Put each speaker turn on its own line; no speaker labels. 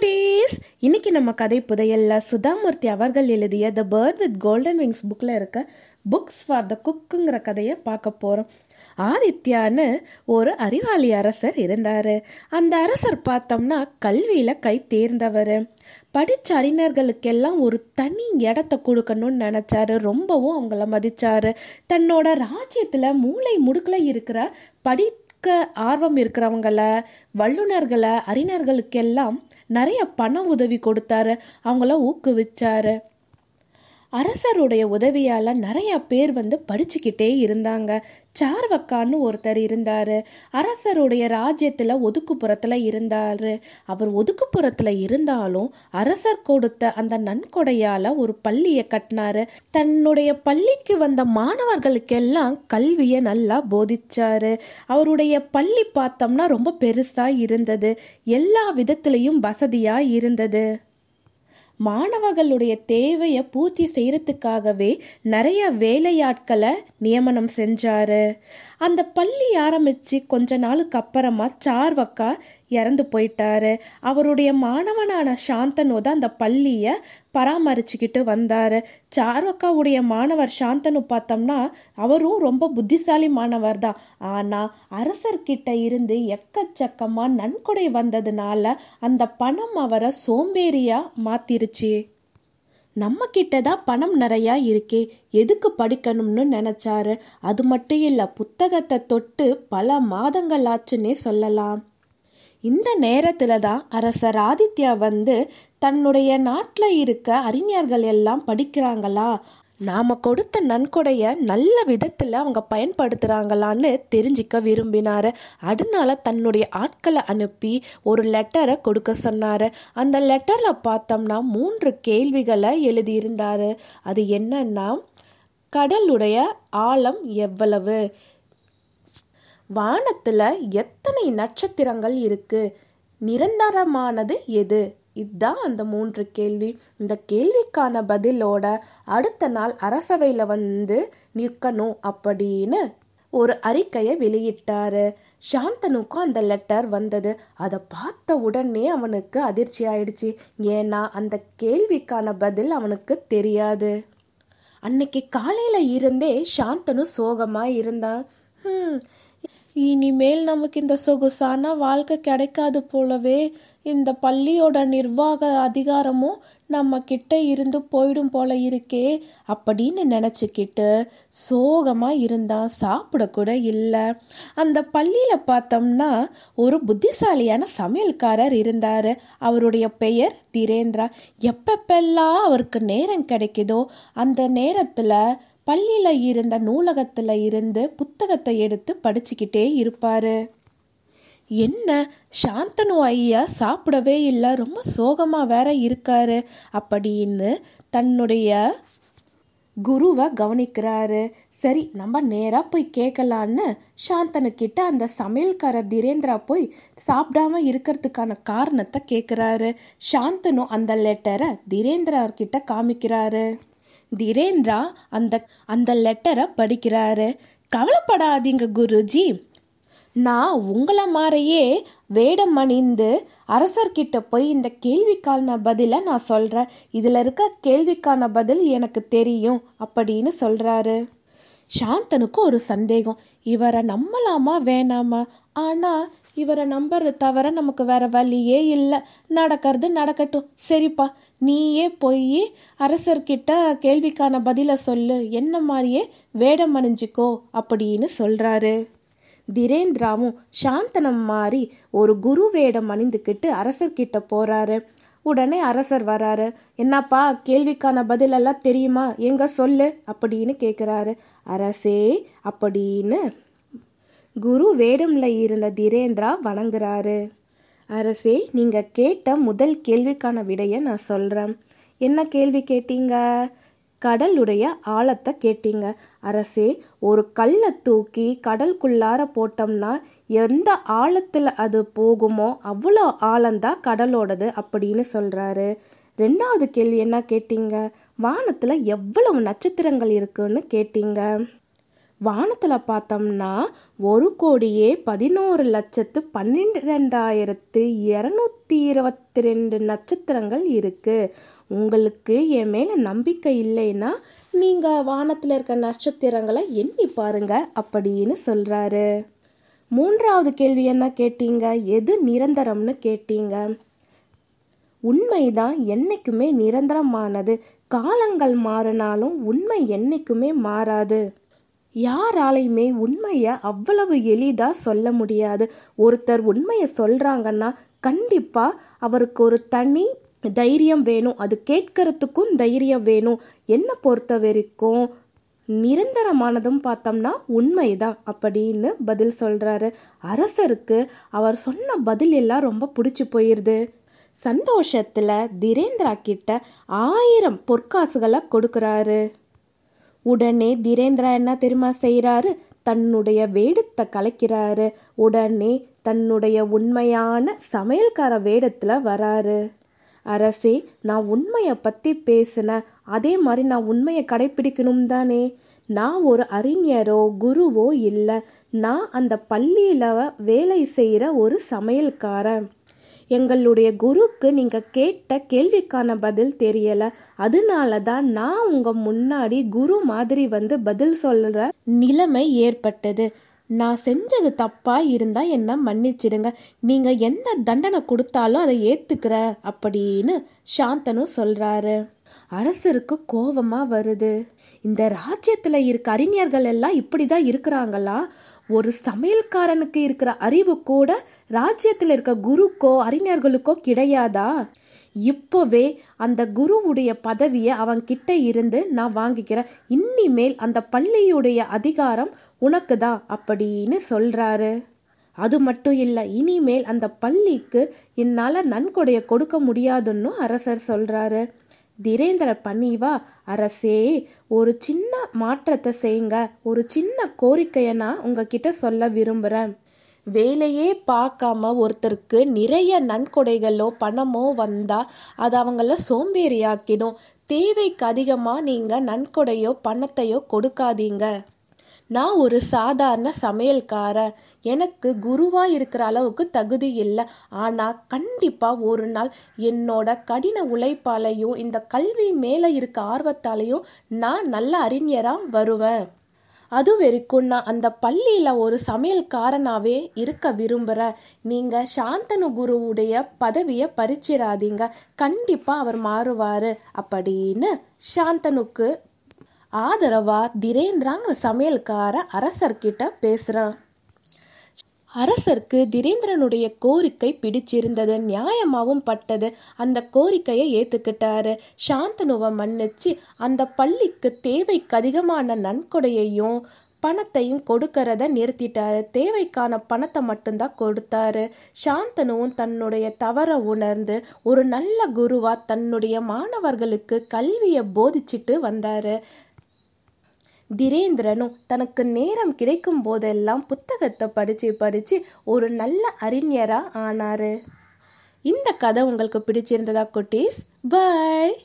குட்டீஸ் இன்னைக்கு நம்ம கதை புதையல்ல சுதாமூர்த்தி அவர்கள் எழுதிய the bird with golden wings புக்கில் இருக்க புக்ஸ் ஃபார் த குக்குங்கிற கதையை பார்க்க போகிறோம் ஆதித்யான்னு ஒரு அறிவாளி அரசர் இருந்தார். அந்த அரசர் பார்த்தோம்னா கல்வியில் கை தேர்ந்தவர். படித்த அறிஞர்களுக்கெல்லாம் ஒரு தனி இடத்த கொடுக்கணும்னு நினச்சாரு. ரொம்பவும் அவங்கள மதித்தார் தன்னோட ராஜ்யத்தில் மூளை முடுக்கில் இருக்கிற படி கற்க ஆர்வம் இருக்கிறவங்கள வல்லுநர்களை அறிஞர்களுக்கெல்லாம் நிறைய பண உதவி கொடுத்தாரு. அவங்கள ஊக்குவிச்சாரு. அரசருடைய உதவியால் நிறைய பேர் வந்து படிச்சுக்கிட்டே இருந்தாங்க. சார்வக்கான்னு ஒருத்தர் இருந்தார். அரசருடைய ராஜ்யத்தில் ஒதுக்குப்புறத்தில் இருந்தார். அவர் ஒதுக்குப்புறத்தில் இருந்தாலும் அரசர் கொடுத்த அந்த நன்கொடையால் ஒரு பள்ளியை கட்டினாரு. தன்னுடைய பள்ளிக்கு வந்த மாணவர்களுக்கெல்லாம் கல்வியை நல்லா போதிச்சார். அவருடைய பள்ளி பார்த்தோம்னா ரொம்ப பெருசாக இருந்தது. எல்லா விதத்துலேயும் வசதியாக இருந்தது. மாணவர்களுடைய தேவையை பூர்த்தி செய்யறதுக்காகவே நிறைய வேலையாட்களை நியமனம் செஞ்சாரு. அந்த பள்ளி ஆரம்பிச்சு கொஞ்ச நாளுக்கு அப்புறமா சார்வக்கா இறந்து போயிட்டாரு. அவருடைய மாணவனான சாந்தனு தான் அந்த பள்ளியை பராமரிச்சுக்கிட்டு வந்தார். சார்வக்காவுடைய மாணவர் சாந்தனு பார்த்தோம்னா அவரும் ரொம்ப புத்திசாலி மாணவர் தான். ஆனால் அரசர்கிட்ட இருந்து எக்கச்சக்கமாக நன்கொடை வந்ததுனால அந்த பணம் அவரை சோம்பேறியாக மாத்திருச்சு. நம்ம கிட்ட தான் பணம் நிறையா இருக்கே எதுக்கு படிக்கணும்னு நினைச்சாரு. அது மட்டும் இல்லை புத்தகத்தை தொட்டு பல மாதங்கள் ஆச்சுன்னே சொல்லலாம். இந்த நேரத்தில் தான் அரசர் ஆதித்யா வந்து தன்னுடைய நாட்டில் இருக்க அறிஞர்கள் எல்லாம் படிக்கிறாங்களா? நாம் கொடுத்த நன்கொடைய நல்ல விதத்தில் அவங்க பயன்படுத்துகிறாங்களான்னு தெரிஞ்சிக்க விரும்பினார். அதனால தன்னுடைய ஆட்களை அனுப்பி ஒரு லெட்டரை கொடுக்க சொன்னார். அந்த லெட்டரில் பார்த்தோம்னா மூன்று கேள்விகளை எழுதியிருந்தார். அது என்னன்னா கடலுடைய ஆழம் எவ்வளவு? வானத்தில் எத்தனை நட்சத்திரங்கள் இருக்கு? நிரந்தரமானது எது? இதுதான் அந்த மூன்று கேள்வி. இந்த கேள்விக்கான பதிலோட அடுத்த நாள் அரசவையில் வந்து நிற்கணும் அப்படின்னு ஒரு அறிக்கையை வெளியிட்டாரு. சாந்தனுக்கும் அந்த லெட்டர் வந்தது. அதை பார்த்த உடனே அவனுக்கு அதிர்ச்சி ஆயிடுச்சு. ஏன்னா அந்த கேள்விக்கான பதில் அவனுக்கு தெரியாது. அன்னைக்கு காலையில இருந்தே சாந்தனு சோகமா இருந்தான். இனிமேல் நமக்கு இந்த சொகுசான வாழ்க்கை கிடைக்காது போலவே இந்த பள்ளியோட நிர்வாக அதிகாரமும் நம்ம கிட்ட இருந்து போயிடும் போல இருக்கே அப்படின்னு நினச்சிக்கிட்டு சோகமாக இருந்தான் சாப்பிடக்கூட இல்லை. அந்த பள்ளியில் பார்த்தோம்னா ஒரு புத்திசாலியான சமையல்காரர் இருந்தார். அவருடைய பெயர் திரேந்திரா. எப்பப்பெல்லாம் அவருக்கு நேரம் கிடைக்குதோ அந்த நேரத்தில் பள்ளியில் இருந்த நூலகத்தில் இருந்து புத்தகத்தை எடுத்து படிச்சுக்கிட்டே இருப்பார். என்ன? சாந்தனு ஐயா சாப்பிடவே இல்லை. ரொம்ப சோகமாக வேற இருக்காரு. அப்படின்னு தன்னுடைய குருவை கவனிக்கிறாரு. சரி நம்ம நேராக போய் கேட்கலான்னு சாந்தனுக்கிட்ட அந்த சமையல்காரர் திரேந்திரா போய் சாப்பிடாம இருக்கிறதுக்கான காரணத்தை கேட்குறாரு சாந்தனு அந்த லெட்டரை திரேந்திரா கிட்ட காமிக்கிறாரு. திரேந்திரா அந்த அந்த லெட்டரை படிக்கிறாரு. கவலைப்படாதீங்க குருஜி. நான் உங்களை மாதிரியே வேடம் அணிந்து அரசர்கிட்ட போய் இந்த கேள்விக்கான பதிலை நான் சொல்கிறேன் இதில் இருக்க கேள்விக்கான பதில் எனக்கு தெரியும் அப்படின்னு சொல்கிறாரு சாந்தனுக்கு ஒரு சந்தேகம். இவரை நம்பலாமா வேணாமா? ஆனால் இவரை நம்புறது தவிர நமக்கு வேற வழியே இல்லை. நடக்கிறது நடக்கட்டும். சரிப்பா நீயே போய் அரசர்கிட்ட கேள்விக்கான பதிலை சொல்லு. என்ன மாதிரியே வேடம் அணிஞ்சிக்கோ அப்படின்னு சொல்கிறாரு திரேந்திராவும் சாந்தனம் மாறி ஒரு குரு வேடம் அணிந்துக்கிட்டு அரசர்கிட்ட போகிறாரு உடனே அரசர் வராரு. என்னப்பா கேள்விக்கான பதிலெல்லாம் தெரியுமா? எங்க சொல்லு? அப்படின்னு கேட்குறாரு அரசே அப்படின்னு. குரு வேடம்ல இருந்த திரேந்திரா வணங்குறாரு. அரசே நீங்க கேட்ட முதல் கேள்விக்கான விடையை நான் சொல்றேன். என்ன கேள்வி கேட்டீங்க? கடலுடைய ஆழத்தை கேட்டீங்க. அரசே ஒரு கல்லை தூக்கி கடலுக்குள்ளார போட்டோம்னா எந்த ஆழத்தில் அது போகுமோ அவ்வளோ ஆழந்தான் கடலோடது அப்படின்னு சொல்கிறாரு ரெண்டாவது கேள்வி என்ன கேட்டீங்க? வானத்தில் எவ்வளவு நட்சத்திரங்கள் இருக்குன்னு கேட்டீங்க. வானத்தில் பார்த்தோம்னா ஒரு கோடியே பதினோரு லட்சத்து பன்னிரெண்டாயிரத்து இரநூத்தி இருபத்தி ரெண்டு நட்சத்திரங்கள் இருக்குது உங்களுக்கு என் மேலே நம்பிக்கை இல்லைன்னா நீங்கள் வானத்தில் இருக்க நட்சத்திரங்களை எண்ணி பாருங்க அப்படின்னு சொல்கிறாரு மூன்றாவது கேள்வி என்ன கேட்டீங்க? எது நிரந்தரம்னு கேட்டீங்க? உண்மைதான் என்னைக்குமே நிரந்தரமானது. காலங்கள் மாறினாலும் உண்மை என்னைக்குமே மாறாது. யாராலையுமே உண்மையை அவ்வளவு எளிதாக சொல்ல முடியாது. ஒருத்தர் உண்மையை சொல்கிறாங்கன்னா கண்டிப்பாக அவருக்கு ஒரு தனி தைரியம் வேணும். அது கேட்கறதுக்கும் தைரியம் வேணும். என்னை பொறுத்த வரைக்கும் நிரந்தரமானதும் பார்த்தோம்னா உண்மைதான் அப்படின்னு பதில் சொல்றாரு. அரசருக்கு அவர் சொன்ன பதில் எல்லாம் ரொம்ப பிடிச்சி போயிருது. சந்தோஷத்துல திரேந்திரா கிட்ட ஆயிரம் பொற்காசுகளை கொடுக்கறாரு. உடனே திரேந்திரா என்ன தெரியுமா செய்கிறாரு தன்னுடைய வேடத்தை கலைக்கிறாரு. உடனே தன்னுடைய உண்மையான சமையல்கார வேடத்தில் வராரு. அரசே நான் உண்மையை பற்றி பேசினேன் அதே மாதிரி நான் உண்மையை கடைப்பிடிக்கணும் தானே? நான் ஒரு அறிஞரோ குருவோ இல்லை. நான் அந்த பள்ளியில் வேலை செய்கிற ஒரு சமையல்காரன். எங்களுடைய குருக்கு நீங்கள் கேட்ட கேள்விக்கான பதில் தெரியலை. அதனால தான் நான் உங்கள் முன்னாடி குரு மாதிரி வந்து பதில் சொல்கிற நிலைமை ஏற்பட்டது. நான் செஞ்சது தப்பாக இருந்தால் என்ன மன்னிச்சிடுங்க. நீங்கள் எந்த தண்டனை கொடுத்தாலும் அதை ஏற்றுக்கிறேன் அப்படின்னு சாந்தனு சொல்கிறாரு அரசருக்கு கோபமாக வருது. இந்த ராஜ்யத்தில் இருக்க அறிஞர்கள் எல்லாம் இப்படி தான் இருக்கிறாங்களா? ஒரு சமையல்காரனுக்கு இருக்கிற அறிவு கூட ராஜ்யத்தில் இருக்க குருக்கோ அறிஞர்களுக்கோ கிடையாதா? இப்போவே அந்த குருவுடைய பதவியை அவன் கிட்ட இருந்து நான் வாங்கிக்கிறேன். இனிமேல் அந்த பள்ளியுடைய அதிகாரம் உனக்கு தான் அப்படின்னு சொல்கிறாரு அது மட்டும் இல்லை இனிமேல் அந்த பள்ளிக்கு என்னால் நன்கொடையை கொடுக்க முடியாதுன்னு அரசர் சொல்கிறாரு திரேந்திர பணிவா அரசே ஒரு சின்ன மாற்றத்தை செய்யுங்க ஒரு சின்ன கோரிக்கையை நான் உங்ககிட்ட சொல்ல விரும்புகிறேன் வேலையே பார்க்காம ஒருத்தருக்கு நிறைய நன்கொடைகளோ பணமோ வந்தால் அது அவங்கள சோம்பேறியாக்கிடும். தேவைக்கு அதிகமாக நீங்கள் நன்கொடையோ பணத்தையோ கொடுக்காதீங்க. நான் ஒரு சாதாரண சமையல்காரன். எனக்கு குருவா இருக்கிற அளவுக்கு தகுதி இல்லை. ஆனால் கண்டிப்பாக ஒரு நாள் என்னோட கடின உழைப்பாலையும் இந்த கல்வி மேலே இருக்க ஆர்வத்தாலையும் நான் நல்ல அறிஞராக வருவேன். அது வரைக்கும் நான் அந்த பள்ளியில் ஒரு சமையல்காரனாகவே இருக்க விரும்புகிறேன் நீங்கள் சாந்தனு குருவுடைய பதவியை பறிச்சிடாதீங்க. கண்டிப்பாக அவர் மாறுவார். அப்படின்னு சாந்தனுக்கு ஆதரவா திரேந்திராங்கிற சமையல்கார அரசர்கிட்ட பேசுகிறான் அரசருக்கு திரேந்திரனுடைய கோரிக்கை பிடிச்சிருந்தது. நியாயமாகவும் பட்டது. அந்த கோரிக்கையை ஏத்துக்கிட்டாரு. சாந்தனுவை மன்னிச்சு அந்த பள்ளிக்கு தேவைக்கு அதிகமான நன்கொடையையும் பணத்தையும் கொடுக்கறத நிறுத்திட்டாரு. தேவைக்கான பணத்தை மட்டும்தான் கொடுத்தாரு. சாந்தனுவும் தன்னுடைய தவற உணர்ந்து ஒரு நல்ல குருவா தன்னுடைய மாணவர்களுக்கு கல்வியை போதிச்சுட்டு வந்தாரு. திரேந்திரனும் தனக்கு நேரம் கிடைக்கும் போதெல்லாம் புத்தகத்தை படித்து படித்து ஒரு நல்ல அறிஞராக ஆனார். இந்த கதை உங்களுக்கு பிடிச்சிருந்ததா குட்டீஸ்? பாய்